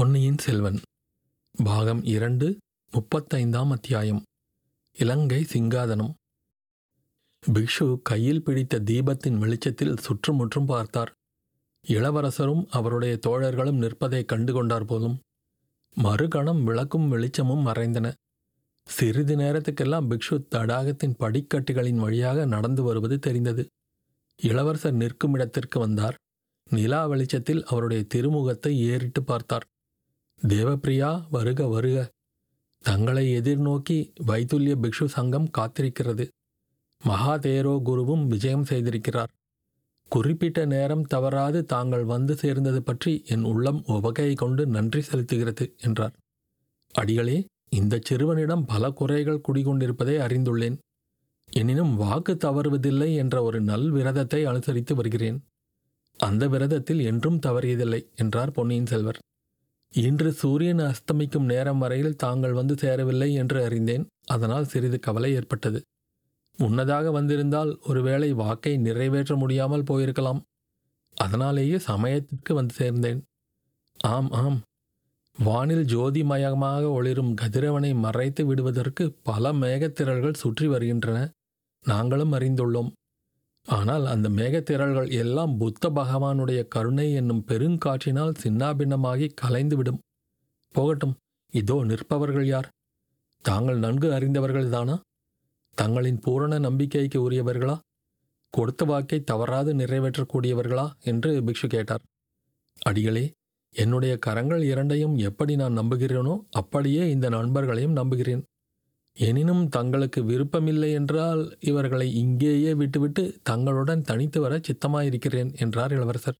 பொன்னியின் செல்வன் பாகம் இரண்டு முப்பத்தைந்தாம் அத்தியாயம் இலங்கை சிங்காதனம். பிக்ஷு கையில் பிடித்த தீபத்தின் வெளிச்சத்தில் சுற்றுமுற்றும் பார்த்தார். இளவரசரும் அவருடைய தோழர்களும் நிற்பதைக் கண்டு கொண்டார் போலும் மறுகணம் விளக்கும் வெளிச்சமும் மறைந்தன. சிறிது நேரத்துக்கெல்லாம் பிக்ஷு தடாகத்தின் படிக்கட்டுகளின் வழியாக நடந்து வருவது தெரிந்தது. இளவரசர் நிற்கும் இடத்திற்கு வந்தார். நிலா வெளிச்சத்தில் அவருடைய திருமுகத்தை ஏறிட்டு பார்த்தார். தேவப்பிரியா வருக வருக. தங்களை எதிர்நோக்கி வைத்துல்ய பிக்ஷு சங்கம் காத்திருக்கிறது. மகாதேரோ குருவும் விஜயம் செய்திருக்கிறார். குறிப்பிட்ட நேரம் தவறாது தாங்கள் வந்து சேர்ந்தது பற்றி என் உள்ளம் உவகையை கொண்டு நன்றி செலுத்துகிறது என்றார். அடிகளே இந்த சிறுவனிடம் பல குறைகள் குடிகொண்டிருப்பதை அறிந்துள்ளேன். எனினும் வாக்கு தவறுவதில்லை என்ற ஒரு நல் விரதத்தை அனுசரித்து வருகிறேன். அந்த விரதத்தில் என்றும் தவறியதில்லை என்றார் பொன்னியின் செல்வர். இன்று சூரியன் அஸ்தமிக்கும் நேரம் வரையில் தாங்கள் வந்து சேரவில்லை என்று அறிந்தேன். அதனால் சிறிது கவலை ஏற்பட்டது. முன்னதாக வந்திருந்தால் ஒருவேளை வாக்கை நிறைவேற்ற முடியாமல் போயிருக்கலாம். அதனாலேயே சமயத்திற்கு வந்து சேர்ந்தேன். ஆம் ஆம். வானில் ஜோதிமயமாக ஒளிரும் கதிரவனை மறைத்து விடுவதற்கு பல மேகத்திரள்கள் சுற்றி வருகின்றன. நாங்களும் அறிந்துள்ளோம். ஆனால் அந்த மேகத்திரள்கள் எல்லாம் புத்த பகவானுடைய கருணை என்னும் பெருங்காற்றினால் சின்னாபின்னமாகி கலைந்துவிடும். போகட்டும் இதோ நிற்பவர்கள் யார்? தாங்கள் நன்கு அறிந்தவர்கள்தானா தங்களின் பூரண நம்பிக்கைக்கு உரியவர்களா? கொடுத்த வாக்கை தவறாது நிறைவேற்றக்கூடியவர்களா? என்று பிக்ஷு கேட்டார். அடிகளே என்னுடைய கரங்கள் இரண்டையும் எப்படி நான் நம்புகிறேனோ அப்படியே இந்த நண்பர்களையும் நம்புகிறேன். எனினும் தங்களுக்கு விருப்பமில்லை என்றால் இவர்களை இங்கேயே விட்டுவிட்டு தங்களுடன் தனித்து வர சித்தமாயிருக்கிறேன் என்றார் இளவரசர்.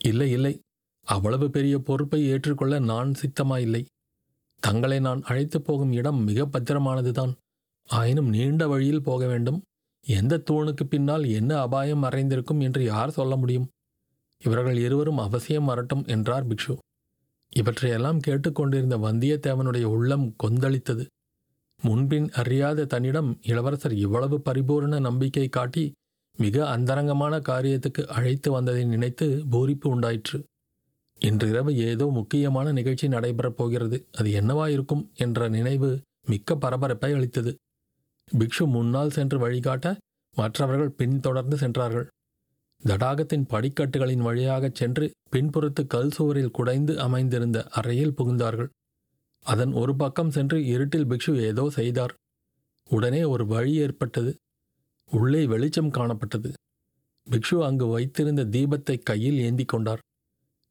இல்லை இல்லை. அவ்வளவு பெரிய பொறுப்பை ஏற்றுக்கொள்ள நான் சித்தமாயில்லை. தங்களை நான் அழைத்து போகும் இடம் மிக பத்திரமானதுதான். ஆயினும் நீண்ட வழியில் போக வேண்டும். எந்த தூணுக்கு பின்னால் என்ன அபாயம் மறைந்திருக்கும் என்று யார் சொல்ல முடியும்? இவர்கள் இருவரும் அவசியம் வரட்டும் என்றார் பிக்ஷு. இவற்றையெல்லாம் கேட்டுக்கொண்டிருந்த வந்தியத்தேவனுடைய உள்ளம் கொந்தளித்தது. முன்பின் அறியாத தன்னிடம் இளவரசர் இவ்வளவு பரிபூரண நம்பிக்கை காட்டி மிக அந்தரங்கமான காரியத்துக்கு அழைத்து வந்ததை நினைத்து பூரிப்பு உண்டாயிற்று. இன்றிரவு ஏதோ முக்கியமான நிகழ்ச்சி நடைபெறப் போகிறது. அது என்னவாயிருக்கும் என்ற நினைவு மிக்க பரபரப்பை அளித்தது. பிக்ஷு முன்னால் சென்று வழிகாட்ட மற்றவர்கள் பின்தொடர்ந்து சென்றார்கள். தடாகத்தின் படிக்கட்டுகளின் வழியாகச் சென்று பின்புறத்து கல் சுவரில் குடைந்து அமைந்திருந்த அறையில் புகுந்தார்கள். அதன் ஒரு பக்கம் சென்று இருட்டில் பிக்ஷு ஏதோ செய்தார். உடனே ஒரு வழி ஏற்பட்டது. உள்ளே வெளிச்சம் காணப்பட்டது. பிக்ஷு அங்கு வைத்திருந்த தீபத்தை கையில் ஏந்தி கொண்டார்.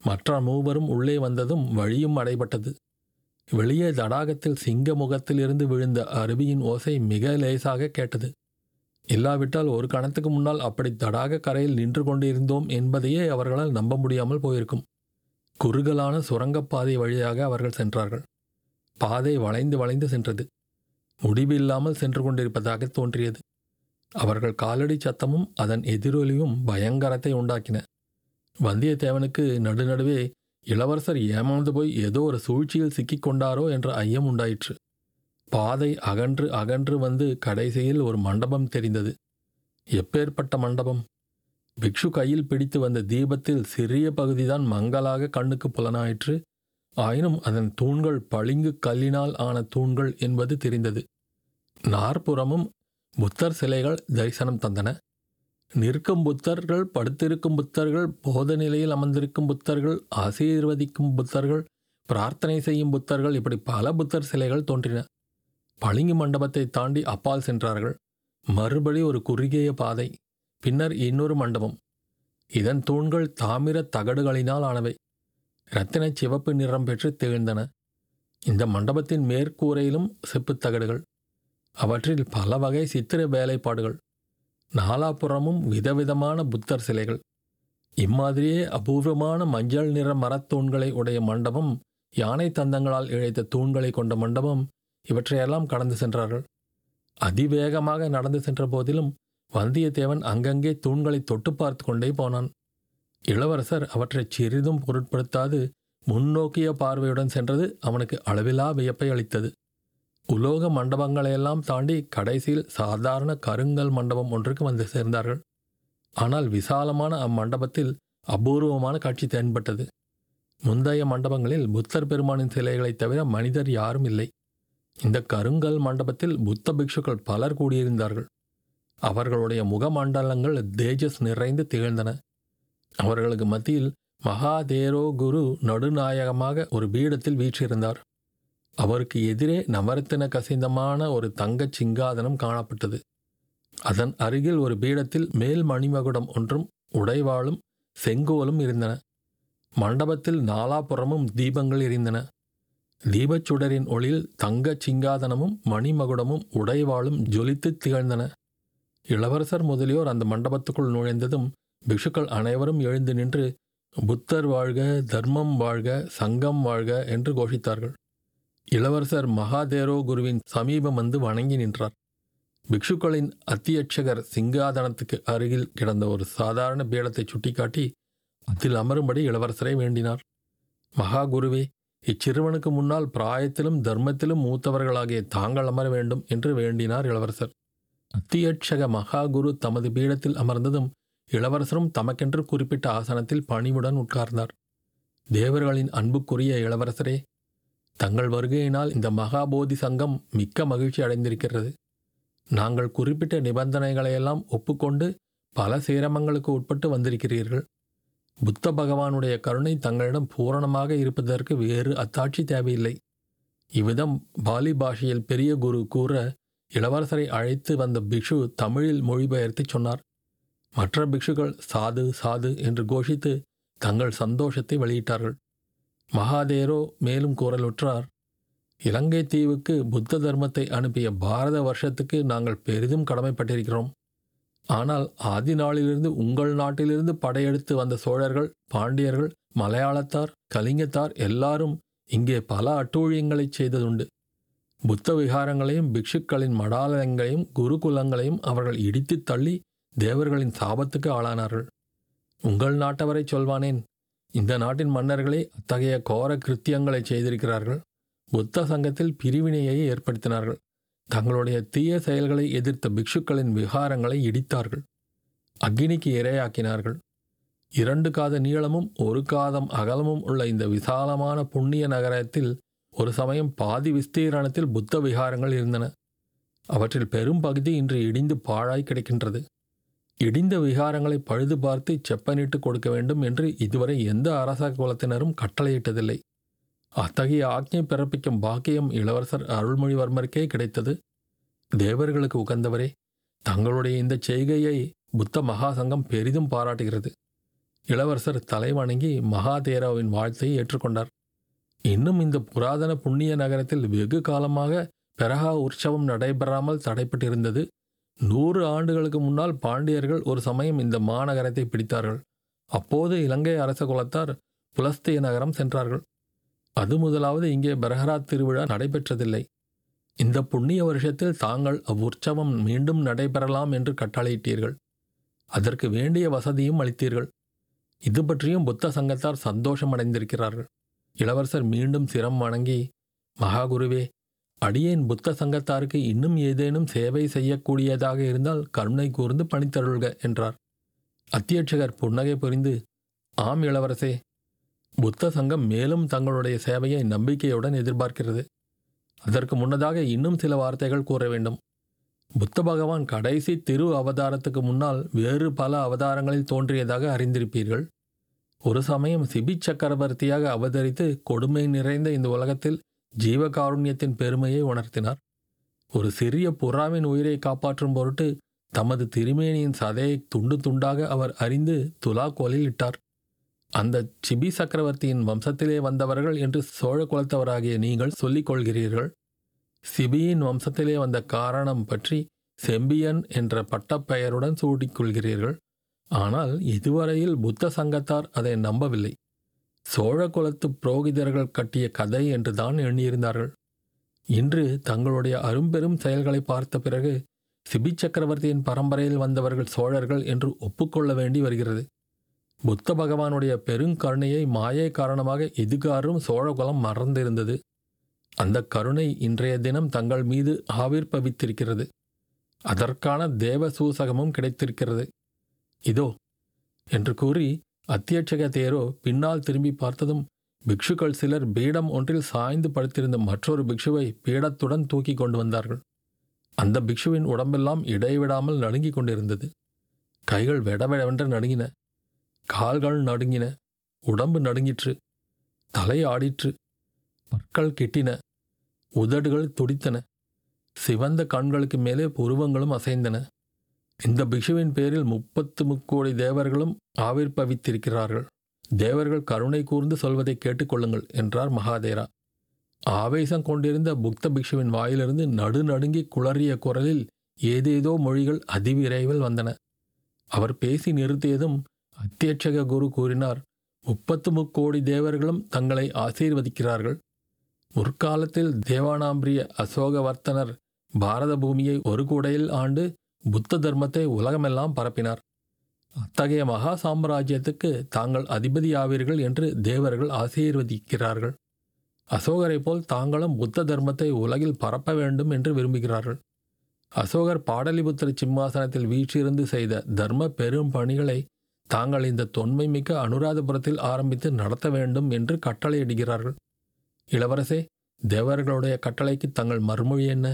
மற்ற மூவரும் உள்ளே வந்ததும் வழியும் அடைபட்டது. வெளியே தடாகத்தில் சிங்க முகத்திலிருந்து விழுந்த அருவியின் ஓசை மிக லேசாக கேட்டது. இல்லாவிட்டால் ஒரு கணத்துக்கு முன்னால் அப்படி தடாக கரையில் நின்று கொண்டிருந்தோம் என்பதையே அவர்களால் நம்ப முடியாமல் போயிருக்கும். குறுகலான சுரங்கப்பாதை வழியாக அவர்கள் சென்றார்கள். பாதை வளைந்து வளைந்து சென்றது. முடிவில்லாமல் சென்று கொண்டிருப்பதாக தோன்றியது. அவர்கள் காலடி சத்தமும் அதன் எதிரொலியும் பயங்கரத்தை உண்டாக்கின. வந்தியத்தேவனுக்கு நடுநடுவே இளவரசர் ஏமாந்து போய் ஏதோ ஒரு சூழ்ச்சியில் சிக்கிக் கொண்டாரோ என்ற ஐயம் உண்டாயிற்று. பாதை அகன்று அகன்று வந்து கடைசியில் ஒரு மண்டபம் தெரிந்தது. எப்பேற்பட்ட மண்டபம்? பிக்ஷு கையில் பிடித்து வந்த தீபத்தில் சிறிய பகுதிதான் மங்களாக கண்ணுக்கு புலனாயிற்று. ஆயினும் அதன் தூண்கள் பளிங்கு கல்லினால் ஆன தூண்கள் என்பது தெரிந்தது. நாற்புறமும் புத்தர் சிலைகள் தரிசனம் தந்தன. நிற்கும் புத்தர்கள் படுத்திருக்கும் புத்தர்கள் போத நிலையில் அமர்ந்திருக்கும் புத்தர்கள் ஆசீர்வதிக்கும் புத்தர்கள் பிரார்த்தனை செய்யும் புத்தர்கள் இப்படி பல புத்தர் சிலைகள் தோன்றின. பளிங்கு மண்டபத்தை தாண்டி அப்பால் சென்றார்கள். மறுபடி ஒரு குறுகிய பாதை பின்னர் இன்னொரு மண்டபம். இதன் தூண்கள் தாமிர தகடுகளினால் ஆனவை. இரத்தின சிவப்பு நிறம் பெற்று திகழ்ந்தன இந்த மண்டபத்தின் மேற்கூரையிலும் செப்புத் தகடுகள் அவற்றில் பல வகை சித்திர வேலைப்பாடுகள் நாலாபுறமும் விதவிதமான புத்தர் சிலைகள். இம்மாதிரியே அபூர்வமான மஞ்சள் நிற மரத்தூண்களை உடைய மண்டபம் யானை தந்தங்களால் இழைத்த தூண்களை கொண்ட மண்டபம் இவற்றையெல்லாம் கடந்து சென்றார்கள். அதிவேகமாக நடந்து சென்ற போதிலும் வந்தியத்தேவன் அங்கங்கே தூண்களை தொட்டு பார்த்து கொண்டே போனான். இளவரசர் அவற்றை சிறிதும் பொருட்படுத்தாது முன்னோக்கிய பார்வையுடன் சென்றது அவனுக்கு அளவிலா வியப்பை அளித்தது. உலோக மண்டபங்களையெல்லாம் தாண்டி கடைசியில் சாதாரண கருங்கல் மண்டபம் ஒன்றுக்கு வந்து சேர்ந்தார்கள். ஆனால் விசாலமான அம்மண்டபத்தில் அபூர்வமான காட்சி தென்பட்டது. முந்தைய மண்டபங்களில் புத்தர் பெருமானின் சிலைகளைத் தவிர மனிதர் யாரும் இல்லை. இந்த கருங்கல் மண்டபத்தில் புத்த பிக்ஷுக்கள் பலர் கூடியிருந்தார்கள். அவர்களுடைய முகமண்டலங்கள் தேஜஸ் நிறைந்து திகழ்ந்தன. அவர்களுக்கு மத்தியில் மகாதேரோ குரு நடுநாயகமாக ஒரு பீடத்தில் வீற்றிருந்தார். அவருக்கு எதிரே நவரத்தின கசிந்தமான ஒரு தங்கச் சிங்காதனம் காணப்பட்டது. அதன் அருகில் ஒரு பீடத்தில் மேல் மணிமகுடம் ஒன்றும் உடைவாளும் செங்கோலும் இருந்தன. மண்டபத்தில் நாலாபுறமும் தீபங்கள் எரிந்தன. தீபச்சுடரின் ஒளியில் தங்கச் சிங்காதனமும் மணிமகுடமும் உடைவாளும் ஜொலித்து திகழ்ந்தன. இளவரசர் முதலியோர் அந்த மண்டபத்துக்குள் நுழைந்ததும் பிக்ஷுக்கள் அனைவரும் எழுந்து நின்று புத்தர் வாழ்க தர்மம் வாழ்க சங்கம் வாழ்க என்று கோஷித்தார்கள். இளவரசர் மகாதேரோ குருவின் சமீபம் வந்து வணங்கி நின்றார். பிக்ஷுக்களின் அத்தியட்சகர் சிங்காதனத்துக்கு அருகில் கிடந்த ஒரு சாதாரண பீடத்தை சுட்டிக்காட்டி அதில் அமரும்படி இளவரசரை வேண்டினார். மகா குருவே இச்சிறுவனுக்கு முன்னால் பிராயத்திலும் தர்மத்திலும் மூத்தவர்களாகிய தாங்கள் அமர வேண்டும் என்று வேண்டினார் இளவரசர். அத்தியட்சக மகாகுரு தமது பீடத்தில் அமர்ந்ததும் இளவரசரும் தமக்கென்று குறிப்பிட்ட ஆசனத்தில் பணிவுடன் உட்கார்ந்தார். தேவர்களின் அன்புக்குரிய இளவரசரே தங்கள் வருகையினால் இந்த மகாபோதி சங்கம் மிக்க மகிழ்ச்சி அடைந்திருக்கிறது. நாங்கள் குறிப்பிட்ட நிபந்தனைகளையெல்லாம் ஒப்புக்கொண்டு பல சிரமங்களுக்கு உட்பட்டு வந்திருக்கிறீர்கள். புத்த பகவானுடைய கருணை தங்களிடம் பூரணமாக இருப்பதற்கு வேறு அத்தாட்சி தேவையில்லை. இவ்விதம் பாலி பாஷையில் பெரிய குரு கூற இளவரசரை அழைத்து வந்த பிக்ஷு தமிழில் மொழிபெயர்த்து சொன்னார். மற்ற பிக்ஷுக்கள் சாது சாது என்று கோஷித்து தங்கள் சந்தோஷத்தை வெளியிட்டார்கள். மகாதேரோ மேலும் கூறலுற்றார் இலங்கை தீவுக்கு புத்த தர்மத்தை அனுப்பிய பாரத வருஷத்துக்கு நாங்கள் பெரிதும் கடமைப்பட்டிருக்கிறோம். ஆனால் ஆதி நாளிலிருந்து உங்கள் நாட்டிலிருந்து படையெடுத்து வந்த சோழர்கள் பாண்டியர்கள் மலையாளத்தார் கலிங்கத்தார் எல்லாரும் இங்கே பல அட்டூழியங்களைச் செய்ததுண்டு. புத்த விகாரங்களையும் பிக்ஷுக்களின் மடாலயங்களையும் குருகுலங்களையும் அவர்கள் இடித்துத் தள்ளி தேவர்களின் சாபத்துக்கு ஆளானார்கள். உங்கள் நாட்டவரை சொல்வானேன். இந்த நாட்டின் மன்னர்களே அத்தகைய கோர கிருத்தியங்களை செய்திருக்கிறார்கள். புத்த சங்கத்தில் பிரிவினையை ஏற்படுத்தினார்கள். தங்களுடைய தீய செயல்களை எதிர்த்த பிக்ஷுக்களின் விகாரங்களை இடித்தார்கள். அக்னிக்கு இரையாக்கினார்கள். இரண்டு காத நீளமும் ஒரு காதம் அகலமும் உள்ள இந்த விசாலமான புண்ணிய நகரத்தில் ஒரு சமயம் பாதி விஸ்தீரணத்தில் புத்த விகாரங்கள் இருந்தன. அவற்றில் பெரும் பகுதி இன்று இடிந்து பாழாய் கிடக்கின்றது. இடிந்த விகாரங்களை பழுது பார்த்து செப்பனிட்டு கொடுக்க வேண்டும் என்று இதுவரை எந்த அரச குலத்தினரும் கட்டளையிட்டதில்லை. அத்தகைய ஆக்ஞை பிறப்பிக்கும் பாக்கியம் இளவரசர் அருள்மொழிவர்மருக்கே கிடைத்தது. தேவர்களுக்கு உகந்தவரே தங்களுடைய இந்த செய்கையை புத்த மகாசங்கம் பெரிதும் பாராட்டுகிறது. இளவரசர் தலைவணங்கி மகாதேராவின் வாழ்த்தை ஏற்றுக்கொண்டார். இன்னும் இந்த புராதன புண்ணிய நகரத்தில் வெகு காலமாக பெரகா உற்சவம் நடைபெறாமல் தடைப்பட்டிருந்தது. நூறு ஆண்டுகளுக்கு முன்னால் பாண்டியர்கள் ஒரு சமயம் இந்த மாநகரத்தை பிடித்தார்கள். அப்போது இலங்கை அரச குலத்தார் புலஸ்திய நகரம் சென்றார்கள். அது முதலாவது இங்கே பெரஹராத் திருவிழா நடைபெற்றதில்லை. இந்த புண்ணிய வருஷத்தில் தாங்கள் அவ்வுற்சவம் மீண்டும் நடைபெறலாம் என்று கட்டளையிட்டீர்கள். அதற்கு வேண்டிய வசதியும் அளித்தீர்கள். இது பற்றியும் புத்த சங்கத்தார் சந்தோஷமடைந்திருக்கிறார்கள். இளவரசர் மீண்டும் சிரம் வணங்கி மகாகுருவே அடியேன் புத்த சங்கத்தாருக்கு இன்னும் ஏதேனும் சேவை செய்யக்கூடியதாக இருந்தால் கருணை கூர்ந்து பணித்தருள்க என்றார். அத்தியட்சகர் புன்னகை புரிந்து ஆம் இளவரசே புத்த சங்கம் மேலும் தங்களுடைய சேவையை நம்பிக்கையுடன் எதிர்பார்க்கிறது. அதற்கு முன்னதாக இன்னும் சில வார்த்தைகள் கூற வேண்டும். புத்த பகவான் கடைசி திரு அவதாரத்துக்கு முன்னால் வேறு பல அவதாரங்களில் தோன்றியதாக அறிந்திருப்பீர்கள். ஒரு சமயம் சிபி சக்கரவர்த்தியாக அவதரித்து கொடுமை நிறைந்த இந்த உலகத்தில் ஜீவகாருண்யத்தின் பெருமையை உணர்த்தினார். ஒரு சிறிய புறாவின் உயிரை காப்பாற்றும் பொருட்டு தமது திருமேனியின் சதையை துண்டு துண்டாக அவர் அறிந்து துலாக்கோலில் இட்டார் அந்த சிபி சக்கரவர்த்தியின் வம்சத்திலே வந்தவர்கள் என்று சோழ குலத்தவராகிய நீங்கள் சொல்லிக் கொள்கிறீர்கள். சிபியின் வம்சத்திலே வந்த காரணம் பற்றி செம்பியன் என்ற பட்டப்பெயருடன் சூட்டிக்கொள்கிறீர்கள் ஆனால் இதுவரையில் புத்த சங்கத்தார் அதை நம்பவில்லை. சோழ குலத்து புரோகிதர்கள் கட்டிய கதை என்று தான் எண்ணியிருந்தார்கள். இன்று தங்களுடைய அரும்பெரும் செயல்களை பார்த்த பிறகு சிபி சக்கரவர்த்தியின் பரம்பரையில் வந்தவர்கள் சோழர்கள் என்று ஒப்புக்கொள்ள வேண்டி வருகிறது. புத்த பகவானுடைய பெருங்கருணையை மாயை காரணமாக இதுகாரும் சோழகுலம் மறந்திருந்தது. அந்த கருணை இன்றைய தினம் தங்கள் மீது ஆவிர்ப்பவித்திருக்கிறது. அதற்கான தேவ சூசகமும் கிடைத்திருக்கிறது. இதோ என்று கூறி அத்தியட்சக தேரோ பின்னால் திரும்பி பார்த்ததும் பிக்ஷுக்கள் சிலர் பீடம் ஒன்றில் சாய்ந்து படுத்திருந்த மற்றொரு பிக்ஷுவை பீடத்துடன் தூக்கி கொண்டு வந்தார்கள். அந்த பிக்ஷுவின் உடம்பெல்லாம் இடைவிடாமல் நடுங்கிக் கொண்டிருந்தது. கைகள் வெடவெடவென்று நடுங்கின. கால்கள் நடுங்கின. உடம்பு நடுங்கிற்று. தலை ஆடிற்று. பற்கள் கிட்டின. உதடுகள் துடித்தன. சிவந்த கண்களுக்கு மேலே புருவங்களும் அசைந்தன. இந்த பிக்ஷுவின் பேரில் முப்பத்து முக்கோடி தேவர்களும் ஆவிர்பவித்திருக்கிறார்கள். தேவர்கள் கருணை கூர்ந்து சொல்வதை கேட்டுக்கொள்ளுங்கள் என்றார் மகாதேரா. ஆவேசம் கொண்டிருந்த புக்த பிக்ஷுவின் வாயிலிருந்து நடுநடுங்கி குளறிய குரலில் ஏதேதோ மொழிகள் அதிவிரைவில் வந்தன. அவர் பேசி நிறுத்தியதும் அத்தியட்சக குரு கூறினார் முப்பத்து முக்கோடி தேவர்களும் தங்களை ஆசீர்வதிக்கிறார்கள். முற்காலத்தில் தேவானாம்பிரிய அசோகவர்த்தனர் பாரத பூமியை ஒரு கூடையில் ஆண்டு புத்த தர்மத்தை உலகமெல்லாம் பரப்பினார். அத்தகைய மகா சாம்ராஜ்யத்துக்கு தாங்கள் அதிபதியாவீர்கள் என்று தேவர்கள் ஆசீர்வதிக்கிறார்கள். அசோகரை போல் தாங்களும் புத்த தர்மத்தை உலகில் பரப்ப வேண்டும் என்று விரும்புகிறார்கள். அசோகர் பாடலிபுத்திர சிம்மாசனத்தில் வீற்றிருந்து செய்த தர்ம பெரும் பணிகளை தாங்கள் இந்த தொன்மை மிக்க அனுராதபுரத்தில் ஆரம்பித்து நடத்த வேண்டும் என்று கட்டளையிடுகிறார்கள். இளவரசே தேவர்களுடைய கட்டளைக்கு தங்கள் மறுமொழி என்ன?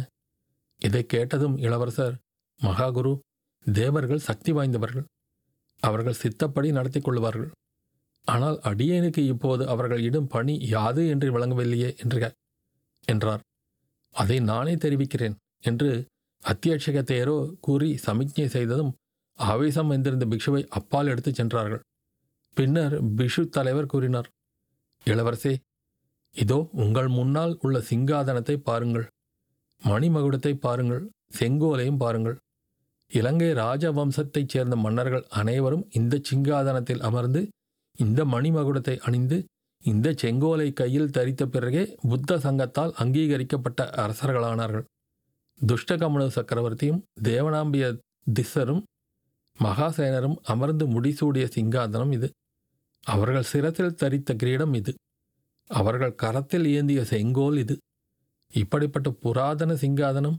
இதை கேட்டதும் இளவரசர் மகாகுரு தேவர்கள் சக்தி வாய்ந்தவர்கள். அவர்கள் சித்தப்படி நடத்தி கொள்வார்கள். ஆனால் அடியேனுக்கு இப்போது அவர்கள் இடும் பணி யாது என்று விளங்கவில்லையே என்று என்றார். அதை நானே தெரிவிக்கிறேன் என்று அத்தியட்சக தேரோ கூறி சமிக்ஞை செய்ததும் ஆவேசம் வந்திருந்த பிக்ஷுவை அப்பால் எடுத்துச் சென்றார்கள். பின்னர் பிஷு தலைவர் கூறினார் இளவரசே இதோ உங்கள் முன்னால் உள்ள சிங்காதனத்தை பாருங்கள். மணிமகுடத்தை பாருங்கள். செங்கோலையும் பாருங்கள். இலங்கை ராஜவம்சத்தைச் சேர்ந்த மன்னர்கள் அனைவரும் இந்த சிங்காதனத்தில் அமர்ந்து இந்த மணிமகுடத்தை அணிந்து இந்த செங்கோலை கையில் தரித்த பிறகே புத்த சங்கத்தால் அங்கீகரிக்கப்பட்ட அரசர்களானார்கள். துஷ்டகமனு சக்கரவர்த்தியும் தேவனாம்பிய திஸ்ஸரும் மகாசேனரும் அமர்ந்து முடிசூடிய சிங்காதனம் இது. அவர்கள் சிரத்தில் தரித்த கிரீடம் இது. அவர்கள் கரத்தில் ஏந்திய செங்கோல் இது. இப்படிப்பட்ட புராதன சிங்காதனம்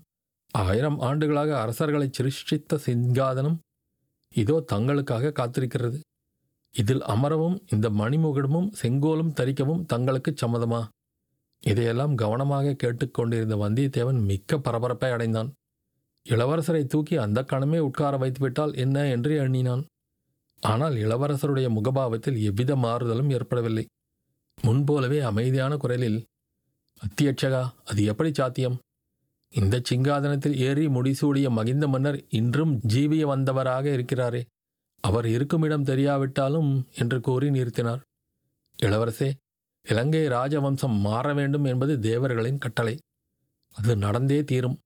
ஆயிரம் ஆண்டுகளாக அரசர்களை சிருஷ்டித்த சிங்காதனம் இதோ தங்களுக்காக காத்திருக்கிறது. இதில் அமரவும் இந்த மணிமுகடமும் செங்கோலும் தரிக்கவும் தங்களுக்கு சம்மதமா? இதையெல்லாம் கவனமாக கேட்டுக்கொண்டிருந்த வந்தியத்தேவன் மிக்க பரபரப்பை அடைந்தான். இளவரசரை தூக்கி அந்த கணமே உட்கார வைத்துவிட்டால் என்ன என்று எண்ணினான். ஆனால் இளவரசருடைய முகபாவத்தில் எவ்வித மாறுதலும் ஏற்படவில்லை. முன்போலவே அமைதியான குரலில் அத்தியட்சகா அது எப்படி சாத்தியம்? இந்த சிங்காதனத்தில் ஏறி முடிசூடிய மகிந்த மன்னர் இன்றும் ஜீவிய வந்தவராக இருக்கிறாரே. அவர் இருக்குமிடம் தெரியாவிட்டாலும் என்று கூறி நிறுத்தினார். இளவரசே இலங்கை ராஜவம்சம் மாற வேண்டும் என்பது தேவர்களின் கட்டளை. அது நடந்தே தீரும்.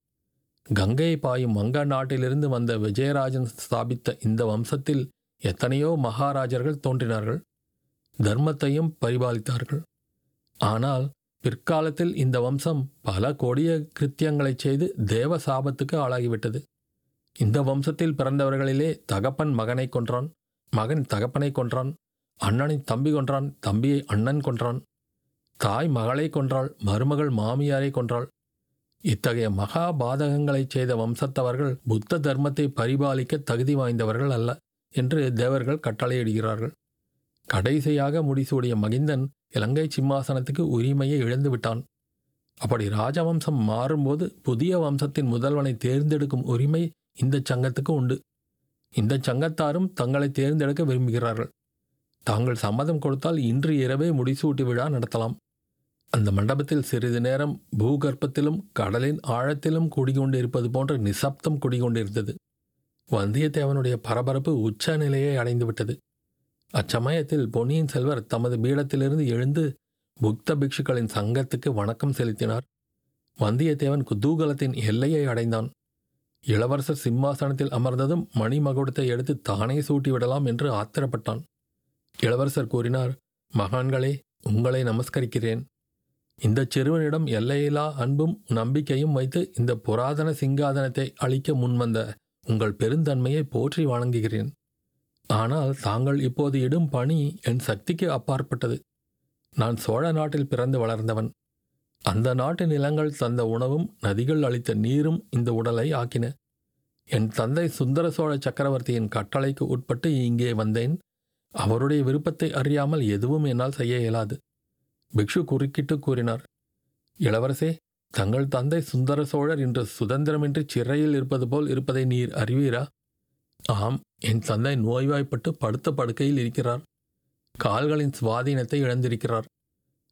கங்கை பாயும் வங்க நாட்டிலிருந்து வந்த விஜயராஜன் ஸ்தாபித்த இந்த வம்சத்தில் எத்தனையோ மகாராஜர்கள் தோன்றினார்கள். தர்மத்தையும் பரிபாலித்தார்கள். ஆனால் பிற்காலத்தில் இந்த வம்சம் பல கொடிய கிருத்தியங்களை செய்து தேவ சாபத்துக்கு ஆளாகிவிட்டது. இந்த வம்சத்தில் பிறந்தவர்களிலே தகப்பன் மகனை கொன்றான் மகன் தகப்பனை கொன்றான் அண்ணனை தம்பி கொன்றான் தம்பியை அண்ணன் கொன்றான் தாய் மகளை கொன்றாள் மருமகள் மாமியாரை கொன்றாள். இத்தகைய மகா பாதகங்களைச் செய்த வம்சத்தவர்கள் புத்த தர்மத்தை பரிபாலிக்க தகுதி வாய்ந்தவர்கள் அல்ல என்று தேவர்கள் கட்டளையிடுகிறார்கள். கடைசியாக முடிசூடிய மகிந்தன் இலங்கை சிம்மாசனத்துக்கு உரிமையை இழந்து விட்டான். அப்படி ராஜவம்சம் மாறும்போது புதிய வம்சத்தின் முதல்வனை தேர்ந்தெடுக்கும் உரிமை இந்த சங்கத்துக்கு உண்டு. இந்த சங்கத்தாரும் தங்களை தேர்ந்தெடுக்க விரும்புகிறார்கள். தாங்கள் சம்மதம் கொடுத்தால் இன்று இரவே முடிசூட்டு விழா நடத்தலாம். அந்த மண்டபத்தில் சிறிது நேரம் பூகர்ப்பத்திலும் கடலின் ஆழத்திலும் குடிகொண்டிருப்பது போன்ற நிசப்தம் குடிகொண்டிருந்தது. வந்தியத்தேவனுடைய பரபரப்பு உச்ச நிலையை அடைந்துவிட்டது. அச்சமயத்தில் பொன்னியின் செல்வர் தமது பீடத்திலிருந்து எழுந்து புக்த பிக்ஷுக்களின் சங்கத்துக்கு வணக்கம் செலுத்தினார். வந்தியத்தேவன் குதூகலத்தின் எல்லையை அடைந்தான். இளவரசர் சிம்மாசனத்தில் அமர்ந்ததும் மணிமகுடத்தை எடுத்து தானே சூட்டிவிடலாம் என்று ஆத்திரப்பட்டான். இளவரசர் கூறினார் மகான்களே உங்களை நமஸ்கரிக்கிறேன். இந்த சிறுவனிடம் எல்லையில்லா அன்பும் நம்பிக்கையும் வைத்து இந்த புராதன சிங்காதனத்தை அளிக்க முன்வந்த உங்கள் பெருந்தன்மையை போற்றி வணங்குகிறேன். ஆனால் தாங்கள் இப்போது இடும் பணி என் சக்திக்கு அப்பாற்பட்டது. நான் சோழ நாட்டில் பிறந்து வளர்ந்தவன். அந்த நாட்டு நிலங்கள் தந்த உணவும் நதிகள் அளித்த நீரும் இந்த உடலை ஆக்கின. என் தந்தை சுந்தர சோழ சக்கரவர்த்தியின் கட்டளைக்கு உட்பட்டு இங்கே வந்தேன். அவருடைய விருப்பத்தை அறியாமல் எதுவும் என்னால் செய்ய இயலாது. பிக்ஷு குறுக்கிட்டு கூறினார் இளவரசே தங்கள் தந்தை சுந்தர சோழர் இன்று சுதந்திரமின்றி சிறையில் இருப்பது போல் இருப்பதை நீர் அறிவீரா? ஆம் என் தந்தை நோய்வாய்ப்பட்டு படுத்த படுக்கையில் இருக்கிறார். கால்களின் சுவாதீனத்தை இழந்திருக்கிறார்.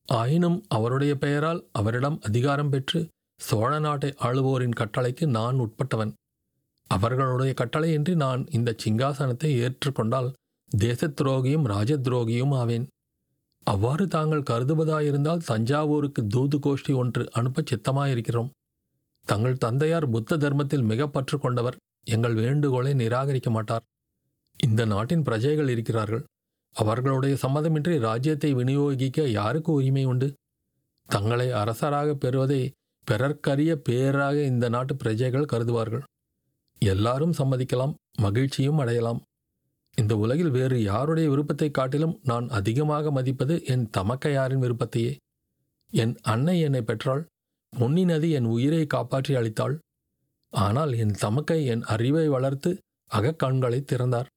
ஆயினும் அவருடைய பெயரால் அவரிடம் அதிகாரம் பெற்று சோழ நாட்டை ஆளுவோரின் கட்டளைக்கு நான் உட்பட்டவன். அவர்களுடைய கட்டளையின்றி நான் இந்த சிங்காசனத்தை ஏற்றுக்கொண்டால் தேச துரோகியும் ராஜ துரோகியும் ஆவேன். அவ்வாறு தாங்கள் கருதுவதாயிருந்தால் தஞ்சாவூருக்கு தூது கோஷ்டி ஒன்று அனுப்ப சித்தமாயிருக்கிறோம். தங்கள் தந்தையார் புத்த தர்மத்தில் மிக பற்று கொண்டவர். எங்கள் வேண்டுகோளை நிராகரிக்க மாட்டார். இந்த நாட்டின் பிரஜைகள் இருக்கிறார்கள். அவர்களுடைய சம்மதமின்றி ராஜ்யத்தை விநியோகிக்க யாருக்கு உரிமை உண்டு? தங்களை அரசராக பெறுவதை பிறர்க்கரிய பேராக இந்த நாட்டு பிரஜைகள் கருதுவார்கள். எல்லாரும் சம்மதிக்கலாம் மகிழ்ச்சியும் அடையலாம். இந்த உலகில் வேறு யாருடைய விருப்பத்தை காட்டிலும் நான் அதிகமாக மதிப்பது என் தமக்கையாரின் விருப்பத்தையே. என் அன்னை என்னை பெற்றாள். பொன்னி நதி என் உயிரை காப்பாற்றி அளித்தாள். ஆனால் என் தமக்கை என் அறிவை வளர்த்து அகக்கண்களை திறந்தார்.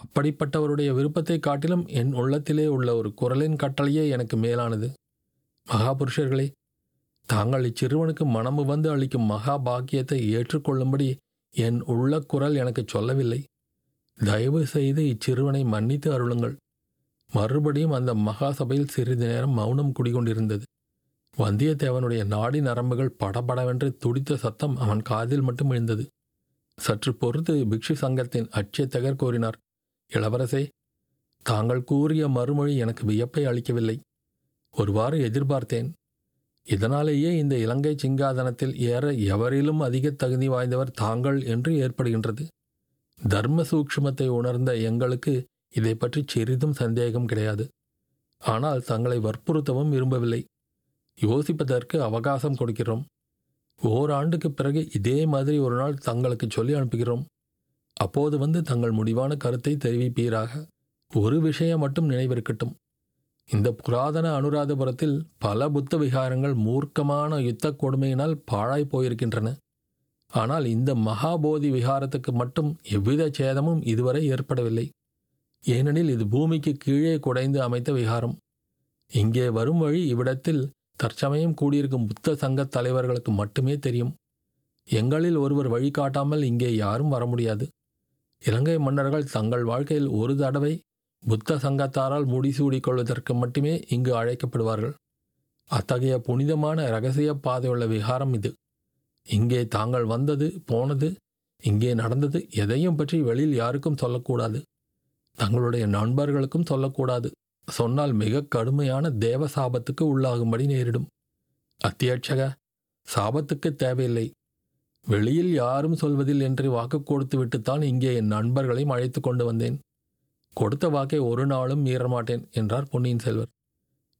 அப்படிப்பட்டவருடைய விருப்பத்தை காட்டிலும் என் உள்ளத்திலே உள்ள ஒரு குரலின் கட்டளையே எனக்கு மேலானது. மகாபுருஷர்களே தாங்கள் இச்சிறுவனுக்கு மனமு வந்து அளிக்கும் மகா பாக்கியத்தை ஏற்றுக்கொள்ளும்படி என் உள்ள குரல் எனக்கு சொல்லவில்லை. தயவு செய்து இச்சிறுவனை மன்னித்து அருளுங்கள். மறுபடியும் அந்த மகா சபையில் சிறிது நேரம் மௌனம் குடிகொண்டிருந்தது. வந்தியத்தேவனுடைய நாடி நரம்புகள் படபடவென்று துடித்த சத்தம் அவன் காதில் மட்டும் விழுந்தது சற்று பொறுத்து பிக்ஷு சங்கத்தின் அச்சத்தகர் கூறினார் இளவரசே தாங்கள் கூறிய மறுமொழி எனக்கு வியப்பை அளிக்கவில்லை. ஒருவாறு எதிர்பார்த்தேன். இதனாலேயே இந்த இலங்கை சிங்காதனத்தில் ஏற எவரிலும் அதிக தகுதி வாய்ந்தவர் தாங்கள் என்று ஏற்படுகின்றது. தர்ம சூக்ஷ்மத்தை உணர்ந்த எங்களுக்கு இதை பற்றி சிறிதும் சந்தேகம் கிடையாது. ஆனால் தங்களை வற்புறுத்தவும் விரும்பவில்லை. யோசிப்பதற்கு அவகாசம் கொடுக்கிறோம். ஓராண்டுக்கு பிறகு இதே மாதிரி ஒரு நாள் தங்களுக்கு சொல்லி அனுப்புகிறோம். அப்போது வந்து தங்கள் முடிவான கருத்தை தெரிவிப்பீராக. ஒரு விஷயம் மட்டும் நினைவிருக்கட்டும். இந்த புராதன அனுராதபுரத்தில் பல புத்த விகாரங்கள் மூர்க்கமான யுத்த கொடுமையினால் பாழாய் போயிருக்கின்றன. ஆனால் இந்த மகாபோதி விகாரத்துக்கு மட்டும் எவ்வித சேதமும் இதுவரை ஏற்படவில்லை. ஏனெனில் இது பூமிக்கு கீழே குடைந்து அமைத்த விகாரம். இங்கே வரும் வழி இவ்விடத்தில் தற்சமயம் கூடியிருக்கும் புத்த சங்கத் தலைவர்களுக்கு மட்டுமே தெரியும். எங்களில் ஒருவர் வழிகாட்டாமல் இங்கே யாரும் வர முடியாது. இலங்கை மன்னர்கள் தங்கள் வாழ்க்கையில் ஒரு தடவை புத்த சங்கத்தாரால் முடிசூடிக்கொள்வதற்கு மட்டுமே இங்கு அழைக்கப்படுவார்கள். அத்தகைய புனிதமான இரகசிய பாதையுள்ள விகாரம் இது. இங்கே தாங்கள் வந்தது போனது இங்கே நடந்தது எதையும் பற்றி வெளியில் யாருக்கும் சொல்லக்கூடாது. தங்களுடைய நண்பர்களுக்கும் சொல்லக்கூடாது. சொன்னால் மிக கடுமையான தேவ சாபத்துக்கு உள்ளாகும்படி நேரிடும். அத்தியட்சக சாபத்துக்கு தேவையில்லை. வெளியில் யாரும் சொல்வதில் என்று வாக்கு கொடுத்து விட்டுத்தான் இங்கே என் நண்பர்களையும் அழைத்து கொண்டு வந்தேன். கொடுத்த வாக்கை ஒரு நாளும் மீறமாட்டேன் என்றார் பொன்னியின் செல்வர்.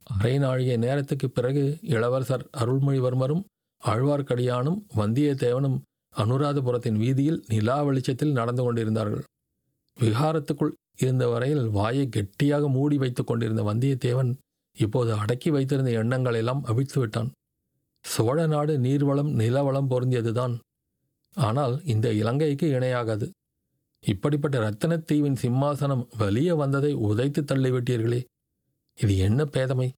அரை நாழிகை நேரத்துக்கு பிறகு இளவரசர் அருள்மொழிவர்மரும் ஆழ்வார்க்கடியானும் வந்தியத்தேவனும் அனுராதபுரத்தின் வீதியில் நிலா வெளிச்சத்தில் நடந்து கொண்டிருந்தார்கள். விகாரத்துக்குள் இருந்த வரையில் வாயை கெட்டியாக மூடி வைத்துக் கொண்டிருந்த வந்தியத்தேவன் இப்போது அடக்கி வைத்திருந்த எண்ணங்கள் எல்லாம் அவிழ்த்து விட்டான். சோழ நாடு நீர்வளம் நிலவளம் பொருந்தியதுதான். ஆனால் இந்த இலங்கைக்கு இணையாகாது. இப்படிப்பட்ட ரத்தனத்தீவின் சிம்மாசனம் வலிய வந்ததை உதைத்து தள்ளிவிட்டீர்களே. இது என்ன பேதமை?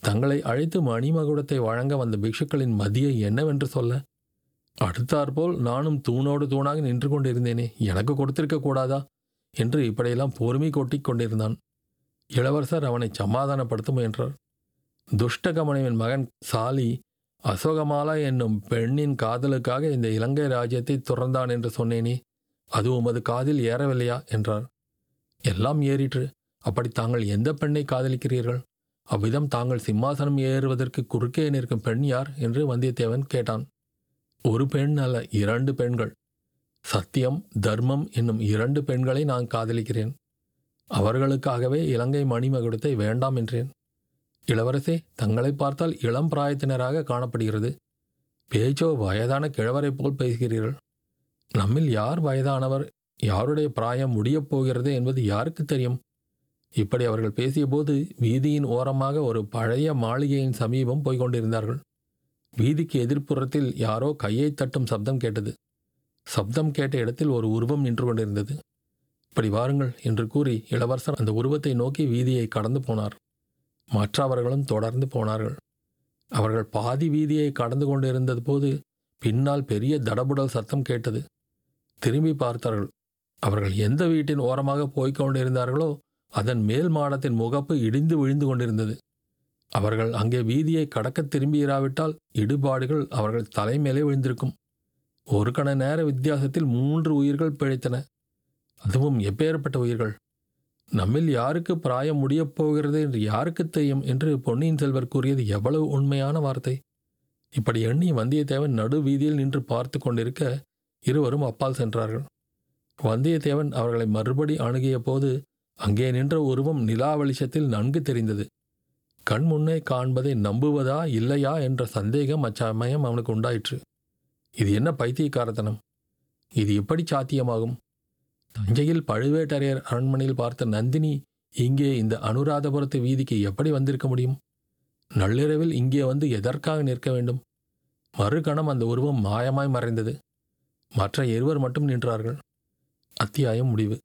தங்களை அழைத்து மணிமகுடத்தை வழங்க வந்த பிக்ஷுக்களின் மதியை என்னவென்று சொல்ல? அடுத்தாற்போல் நானும் தூணோடு தூணாக நின்று கொண்டிருந்தேனே. எனக்கு கொடுத்திருக்க கூடாதா? என்று இப்படியெல்லாம் பொறுமை கொட்டிக் கொண்டிருந்தான். இளவரசர் அவனை சமாதானப்படுத்த முயன்றார். துஷ்டகமனின் மகன் சாலி அசோகமாலா என்னும் பெண்ணின் காதலுக்காக இந்த இலங்கை ராஜ்யத்தை துறந்தான் என்று சொன்னேனே அது உமது காதில் ஏறவில்லையா? என்றார். எல்லாம் ஏறிற்று. அப்படி தாங்கள் எந்த பெண்ணை காதலிக்கிறீர்கள்? அவ்விதம் தாங்கள் சிம்மாசனம் ஏறுவதற்கு குறுக்கே நிற்கும் பெண் யார்? என்று வந்தியத்தேவன் கேட்டான். ஒரு பெண் அல்ல இரண்டு பெண்கள். சத்தியம் தர்மம் என்னும் இரண்டு பெண்களை நான் காதலிக்கிறேன். அவர்களுக்காகவே இலங்கை மணிமகுடத்தை வேண்டாம் என்றேன். இளவரசே தங்களை பார்த்தால் இளம் பிராயத்தினராக காணப்படுகிறது. பேச்சோ வயதான கிழவரைப் போல் பேசுகிறீர்கள். நம்மில் யார் வயதானவர்? யாருடைய பிராயம் முடியப் போகிறது என்பது யாருக்கு தெரியும்? இப்படி அவர்கள் பேசியபோது வீதியின் ஓரமாக ஒரு பழைய மாளிகையின் சமீபம் போய்க் கொண்டிருந்தார்கள். வீதிக்கு எதிர்ப்புறத்தில் யாரோ கையை தட்டும் சப்தம் கேட்டது. சப்தம் கேட்ட இடத்தில் ஒரு உருவம் நின்று கொண்டிருந்தது. இப்படி வாருங்கள் என்று கூறி இளவரசர் அந்த உருவத்தை நோக்கி வீதியை கடந்து போனார். மற்றவர்களும் தொடர்ந்து போனார்கள். அவர்கள் பாதி வீதியை கடந்து கொண்டிருந்தது போது பின்னால் பெரிய தடபுடல் சத்தம் கேட்டது. திரும்பி பார்த்தார்கள். அவர்கள் எந்த வீட்டின் ஓரமாக போய்க் கொண்டிருந்தார்களோ அதன் மேல் மாடத்தின் முகப்பு இடிந்து விழுந்து கொண்டிருந்தது. அவர்கள் அங்கே வீதியை கடக்கத் திரும்பியிராவிட்டால் இடுபாடுகள் அவர்கள் தலைமேலே விழுந்திருக்கும். ஒரு கண நேர வித்தியாசத்தில் மூன்று உயிர்கள் பிழைத்தன. அதுவும் எப்பேற்பட்ட உயிர்கள்? நம்மில் யாருக்கு பிராயம் முடியப் போகிறது என்று யாருக்கு தெரியும் என்று பொன்னியின் செல்வர் கூறியது எவ்வளவு உண்மையான வார்த்தை. இப்படி எண்ணி வந்தியத்தேவன் நடு வீதியில் நின்று பார்த்து கொண்டிருக்க இருவரும் அப்பால் சென்றார்கள். வந்தியத்தேவன் அவர்களை மறுபடி அணுகிய போது அங்கே நின்ற உருவம் நிலா வெளிச்சத்தில் நன்கு தெரிந்தது. கண் முன்னே காண்பதை நம்புவதா இல்லையா என்ற சந்தேகம் அச்சமயம் அவனுக்கு உண்டாயிற்று. இது என்ன பைத்தியக்காரத்தனம்? இது எப்படி சாத்தியமாகும்? தஞ்சையில் பழுவேட்டரையர் அரண்மனையில் பார்த்த நந்தினி இங்கே இந்த அனுராதபுரத்து வீதிக்கு எப்படி வந்திருக்க முடியும்? நள்ளிரவில் இங்கே வந்து எதற்காக நிற்க வேண்டும்? மறுகணம் அந்த உருவம் மாயமாய் மறைந்தது. மற்ற இருவர் மட்டும் நின்றார்கள். அத்தியாயம் முடிவு.